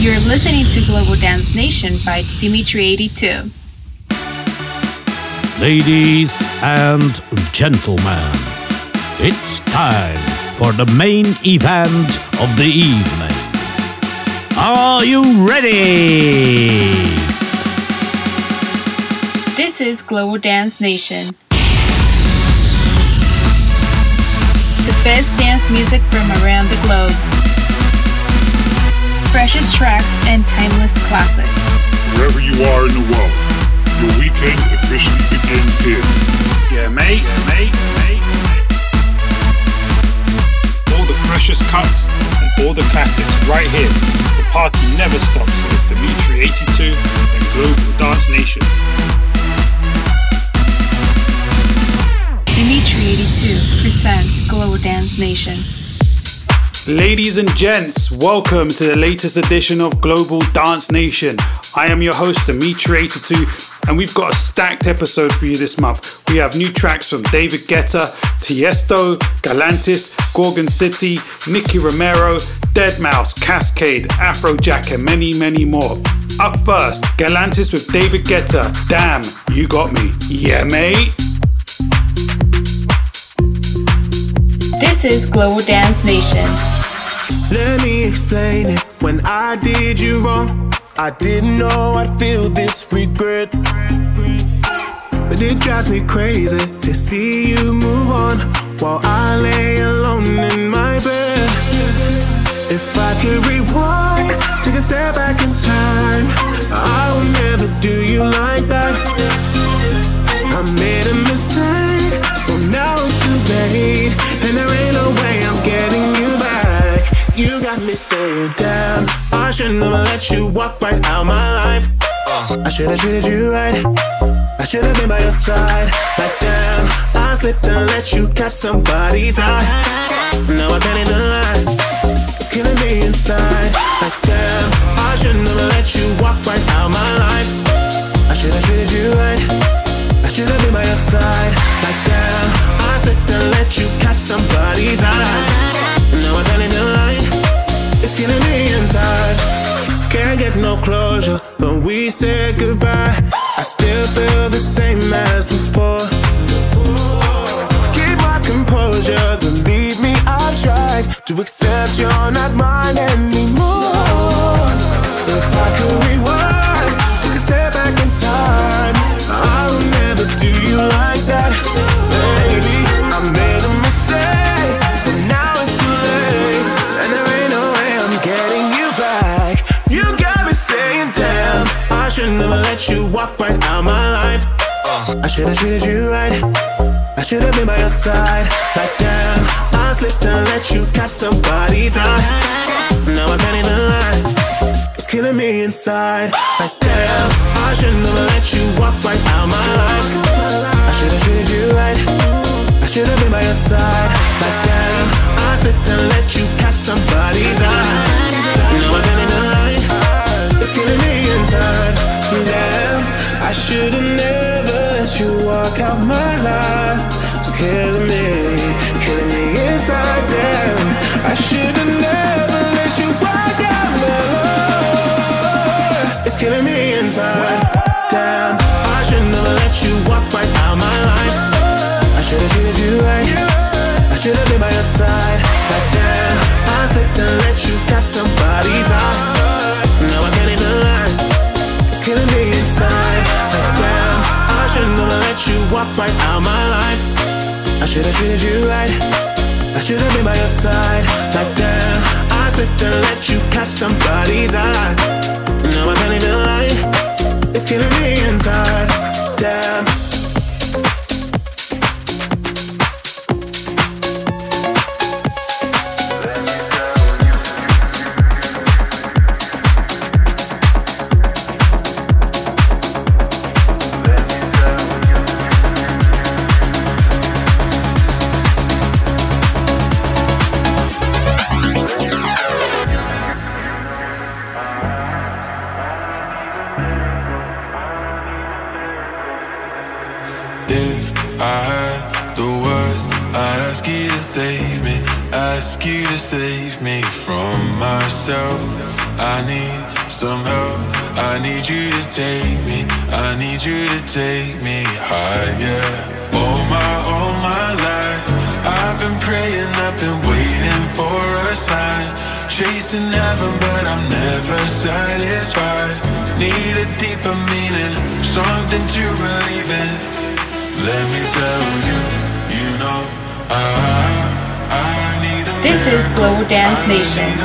You're listening to Global Dance Nation by Dimitri82. Ladies and gentlemen, it's time for the main event of the evening. Are you ready? This is Global Dance Nation. The best dance music from around the globe. Freshest tracks and timeless classics. Wherever you are in the world, your weekend officially begins here. Yeah, mate, yeah, mate, mate, mate. All the freshest cuts and all the classics right here. The party never stops with Dimitri82 and Global Dance Nation. Dimitri82 presents Global Dance Nation. Ladies and gents, welcome to the latest edition of Global Dance Nation. I am your host, Dimitri82, and we've got a stacked episode for you this month. We have new tracks from David Guetta, Tiesto, Galantis, Gorgon City, Nicky Romero, Deadmau5, Kaskade, Afrojack, and many, many more. Up first, Galantis with David Guetta. Damn, you got me. Yeah, mate. This is Global Dance Nation. Let me explain it. When I did you wrong, I didn't know I'd feel this regret. But it drives me crazy to see you move on while I lay alone in my bed. If I could rewind, take a step back in time, I will never do you like that. I made a mistake, so now it's too late, me saying, damn, I should never let you walk right out my life. Uh. I should have treated you right. I should have been by your side. Like damn, I slipped and let you catch somebody's eye. Now I can't even lie. It's killing me inside. Like damn, I should never let you walk right out my life. I should have treated you right. I should have been by your side. Like damn, I slipped and let you catch somebody's eye. Now I can't even lie. Killing me inside. Can't get no closure when we said goodbye. I still feel the same as before. Keep my composure, believe me, I've tried to accept you're not mine anymore. If I could rewind, take a step back in time, I'll never do you like that, I should have treated you right. I should have been by your side. Like damn, I slipped and let you catch somebody's eye. Now I can't even lie. It's killing me inside. Like damn, I should never let you walk right out my life. I should have treated you right. I should have been by your side. Like damn, I slipped and let you catch somebody's eye. Now I can't even lie. It's killing me inside. Damn, I should have never let you walk out my life. It's killing me, killing me inside. Damn, I should have never let you walk out my life. It's killing me inside. Damn, I should never let you walk right out my life. I should have treated you right. I should have been by your side. Like damn, I slipped and let you catch somebody's eye. You walk right out my life. I should have treated you right. I should have been by your side. Like damn, I slipped and let you catch somebody's eye. Now I can't even lie. It's killing me inside. need you to take me higher. All my, all my life, I've been praying, I've been waiting for a sign. Chasing heaven, but I'm never satisfied. Need a deeper meaning, something to believe in. Let me tell you, you know, I, I need a This miracle. is Global Dance Nation.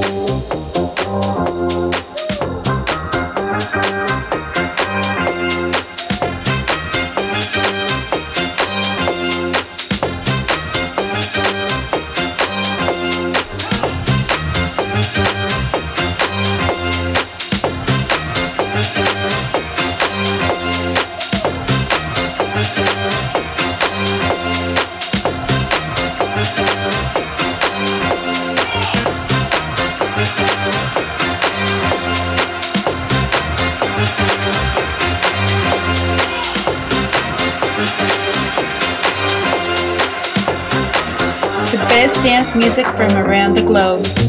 Dance music from around the globe.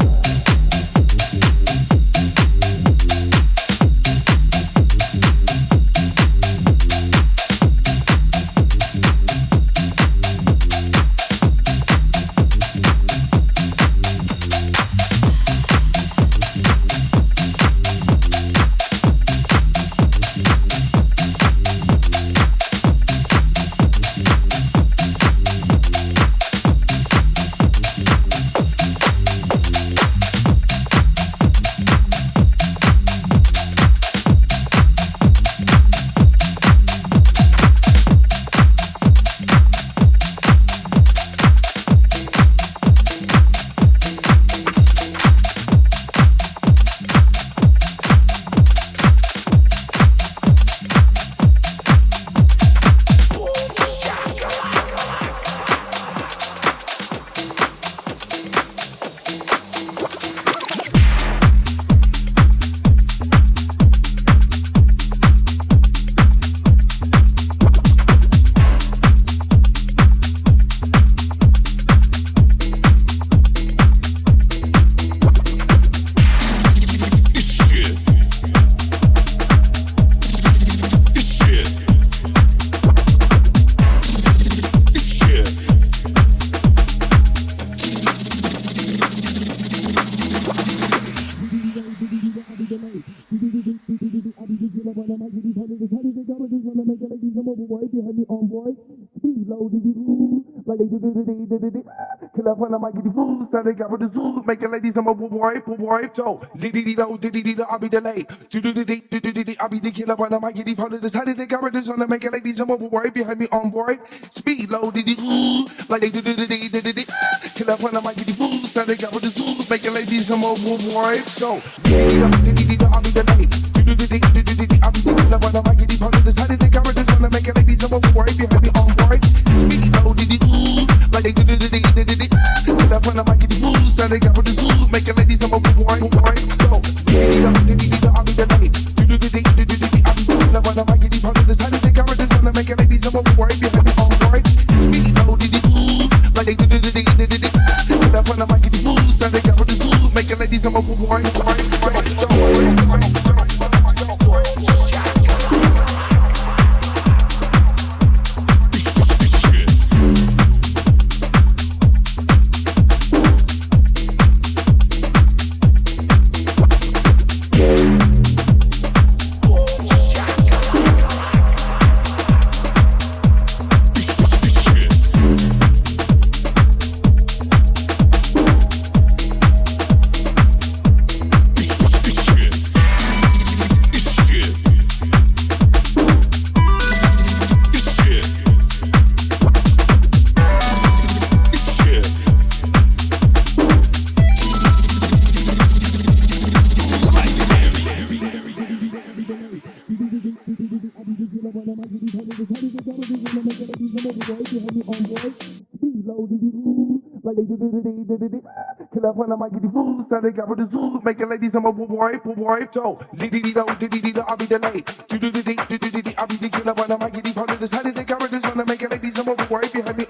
Boy, boy, so diddy dee do, diddy dee I'll be delayed. Do do do do do do do, I'll be the killer when I might get part this. How they got this on the making ladies I'm a boy behind me on boy? Speed low, diddy ooh, like they do do do do do do do. Killer when I might get fool, so they got with the zoo, making ladies I'm a boy, so diddy dee do, I'll be delayed. Do Killer when I might get the fool, so they got with the zoo, making ladies I'm a boy, boy, so diddy dee do, diddy dee do, I'll be delayed. Do do do do do do do, I'll be the killer when I might get the of this. How they got with this on the making ladies I'm a boy behind me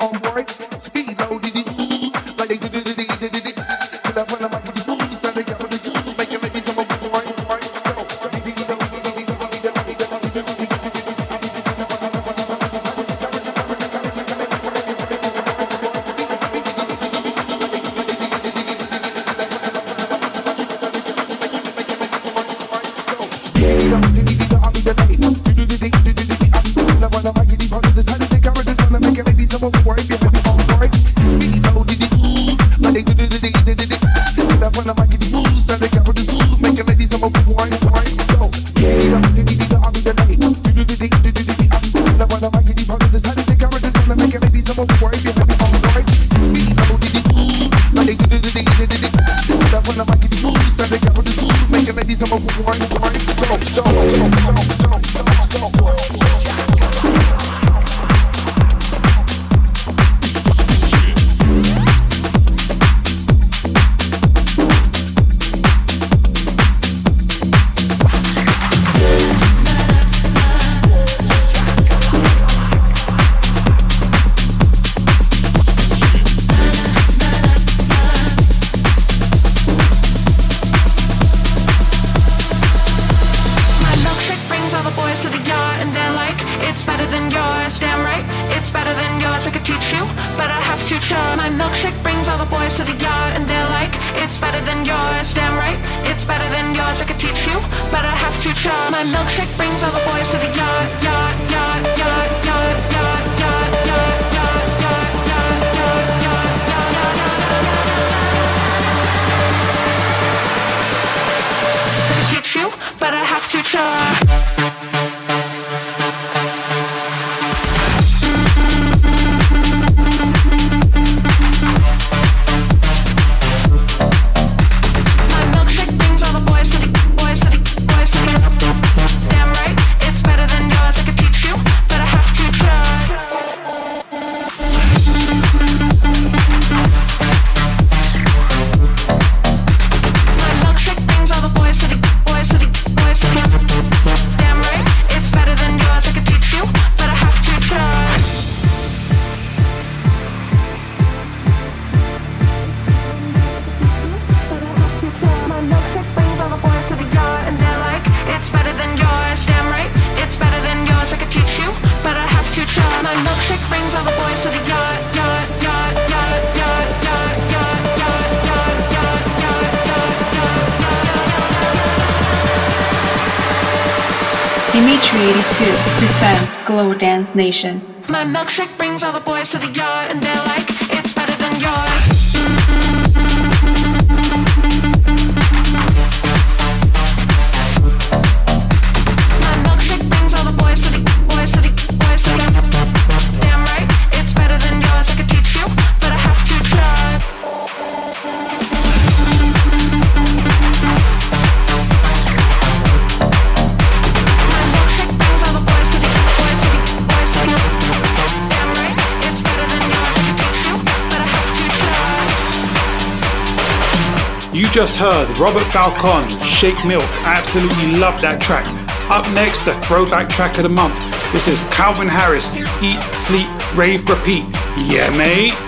Global Dance Nation. My milkshake brings all the boys to the yard and they're like, just heard Robert Falcon, Shake Milk. I Absolutely love that track. Up next, the throwback track of the month. This is Calvin Harris, Eat, Sleep, Rave, Repeat. Yeah, mate.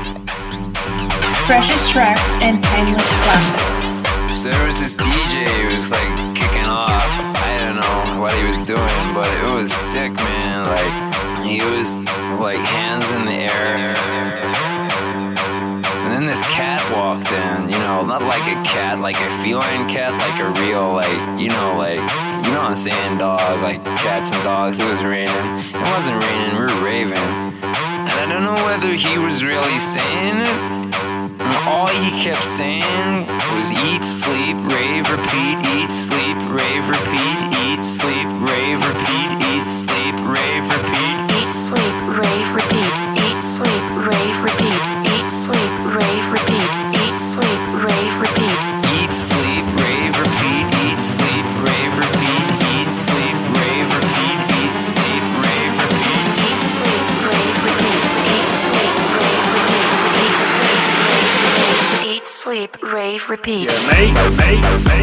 Freshest tracks and timeless classics. So there was this DJ who was like kicking off. I don't know what he was doing, but it was sick, man. Like, he was like hands in the air then this cat walked in, you know, not like a cat, like a feline cat, like a real, like, you know, like, you know what I'm saying, dog, like cats and dogs. It was raining. It wasn't raining, we were raving. And I don't know whether he was really saying it. All he kept saying was eat, sleep, rave, repeat, eat, sleep, rave, repeat, eat, sleep, rave, repeat, eat, sleep, rave, repeat. Eat, sleep, rave, repeat, rave, repeat. Yeah, mate, mate, mate,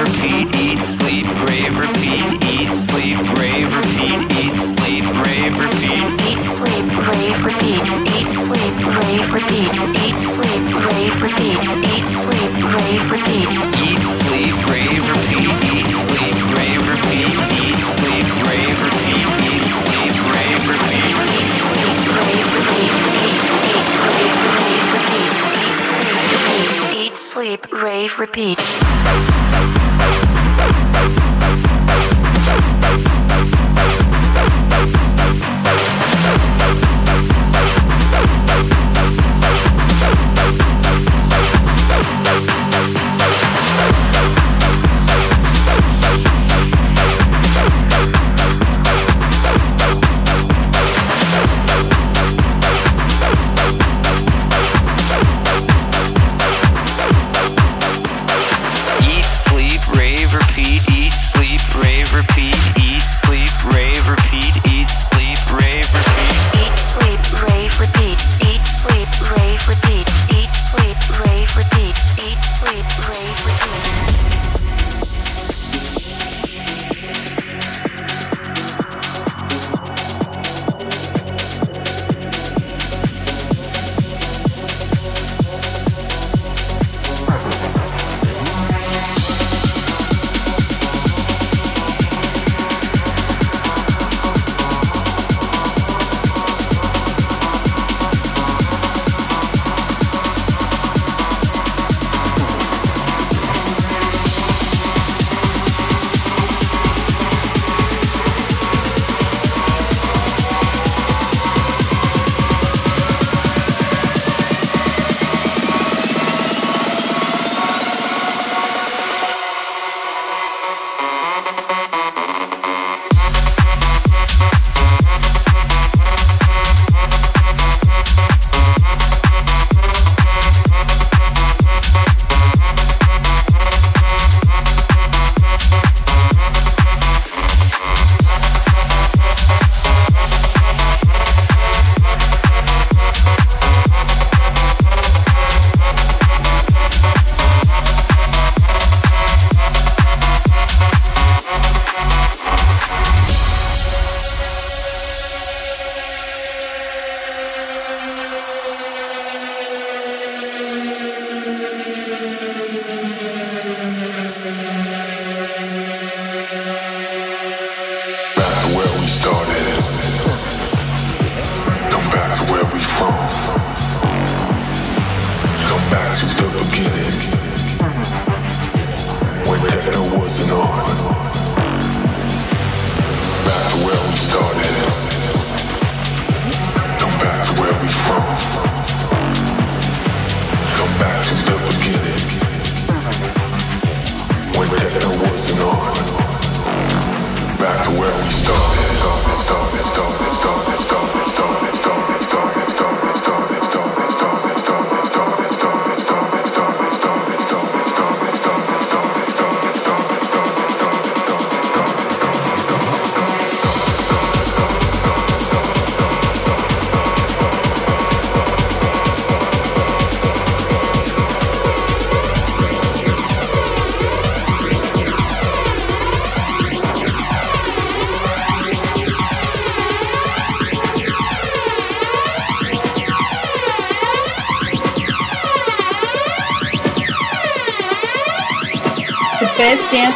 repeat, eat, sleep, brave. repeat, eat, sleep, brave. repeat, eat, sleep, brave. repeat, eat, sleep, brave. repeat, eat, sleep, brave. repeat, eat, sleep, brave. repeat, eat, sleep, brave. repeat, eat, sleep. Rave, repeat.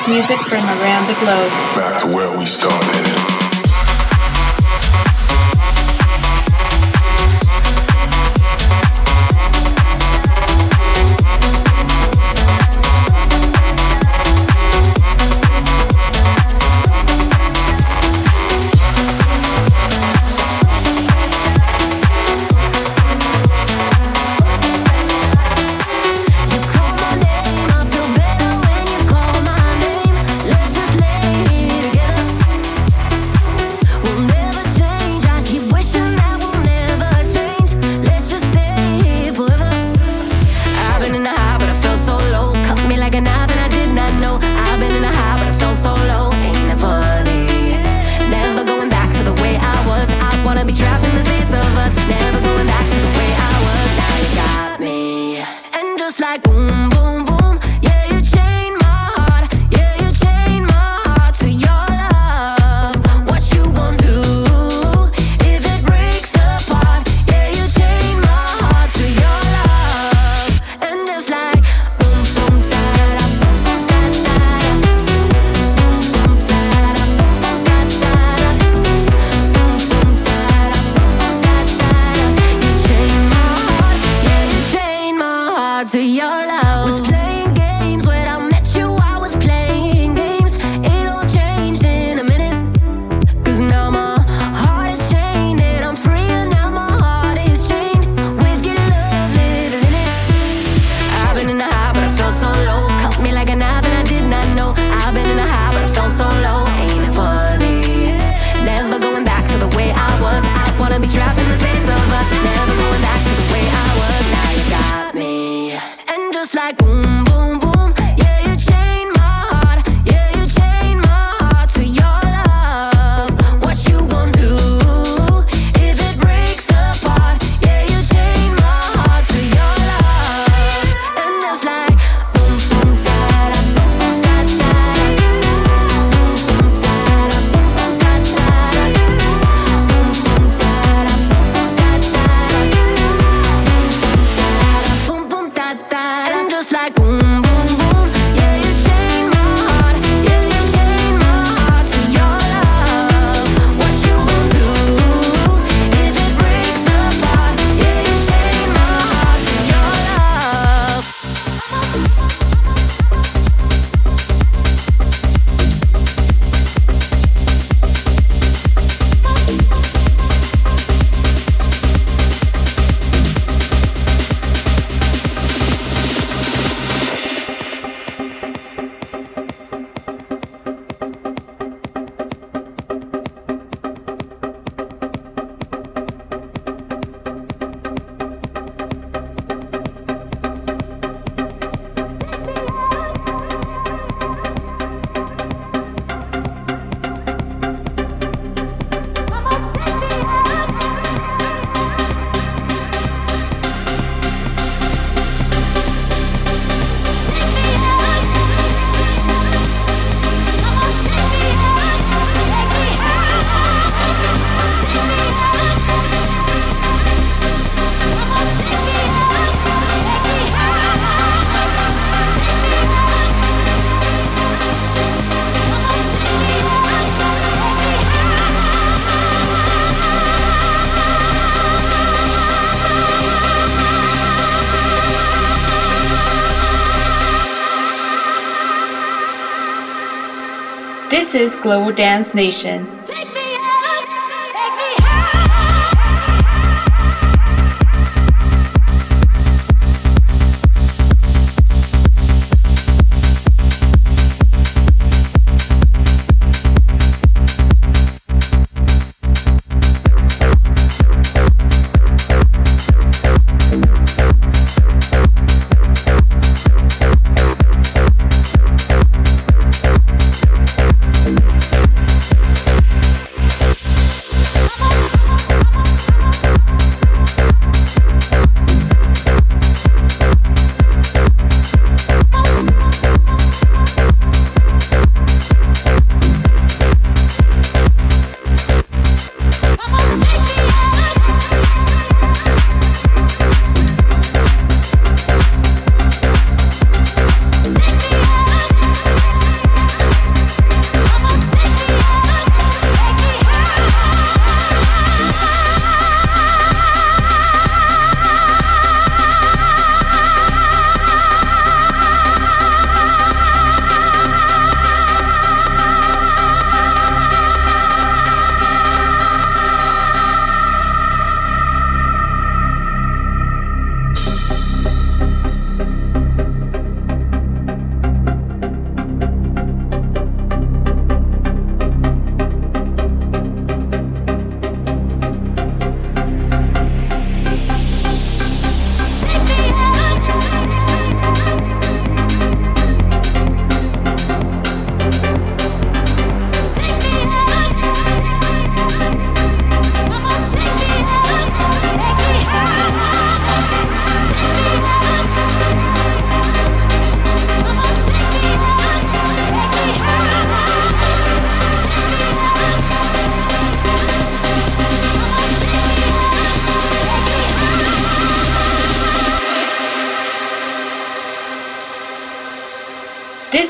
Music from around the globe. Back to where we started. This is Global Dance Nation.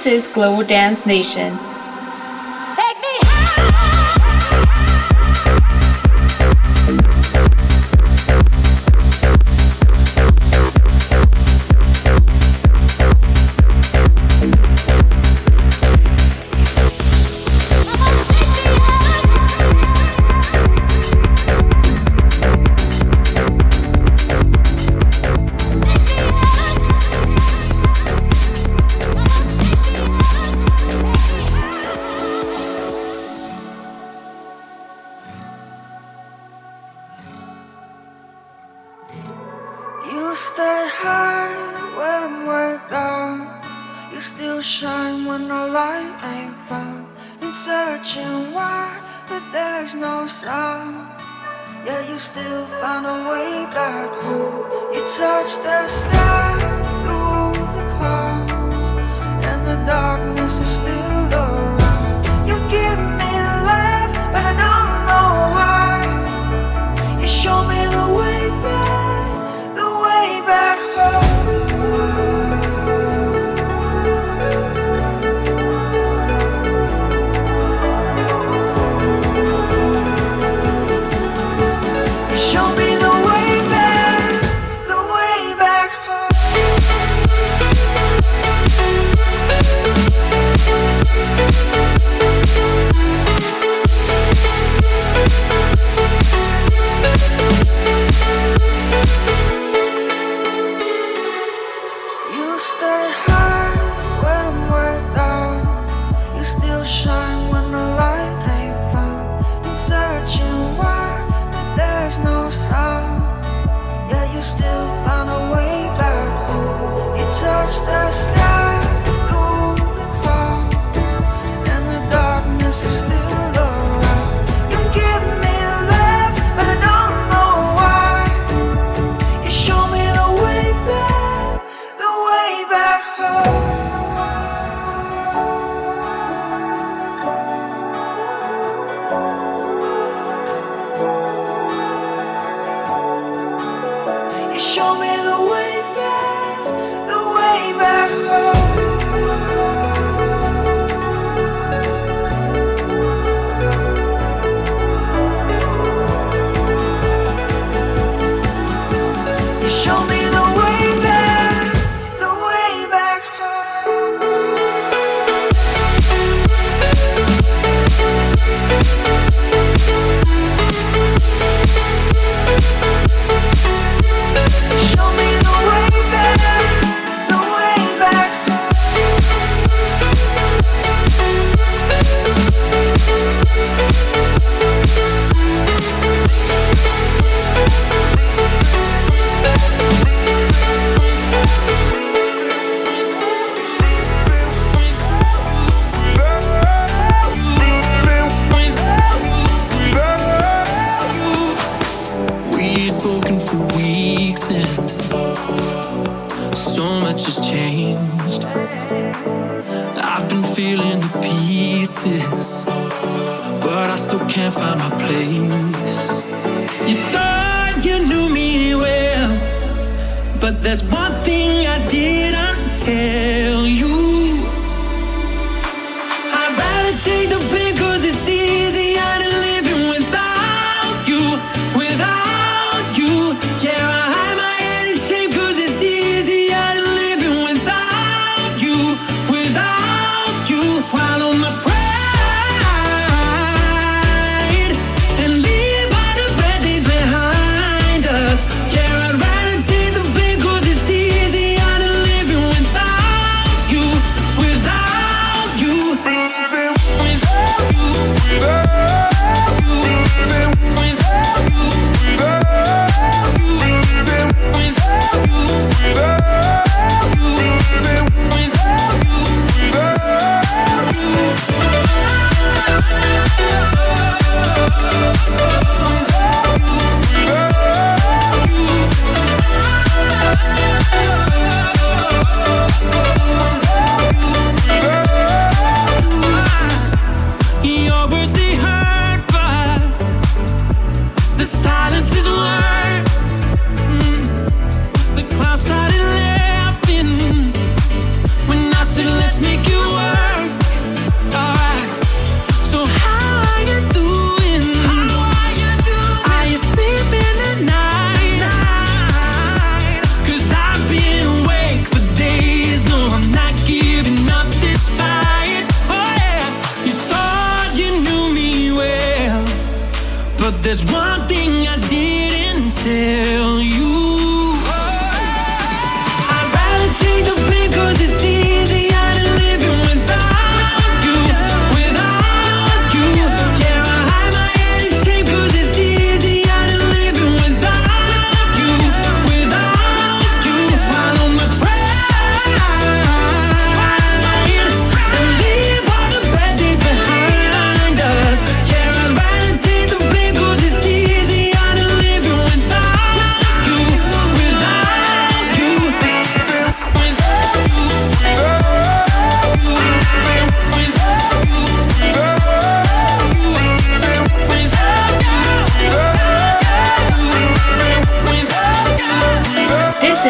This is Global Dance Nation.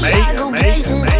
amazing, amazing, amazing.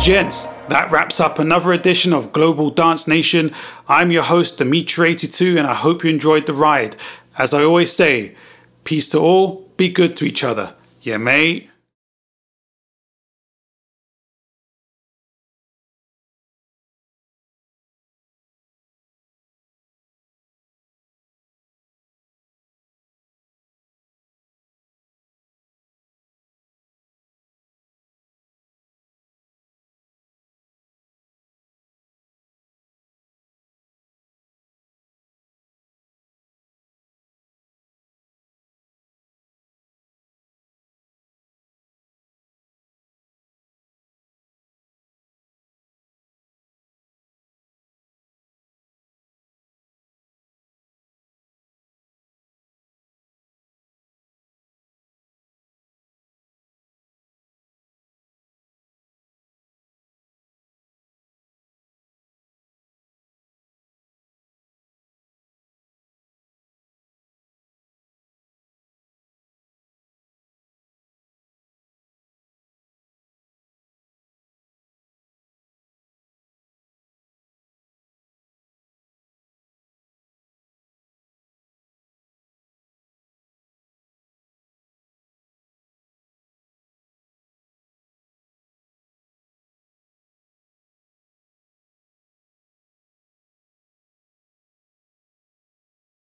gents, that wraps up another edition of Global Dance Nation. I'm your host, Dimitri82, and I hope you enjoyed the ride. As I always say, peace to all, be good to each other. Yeah, mate.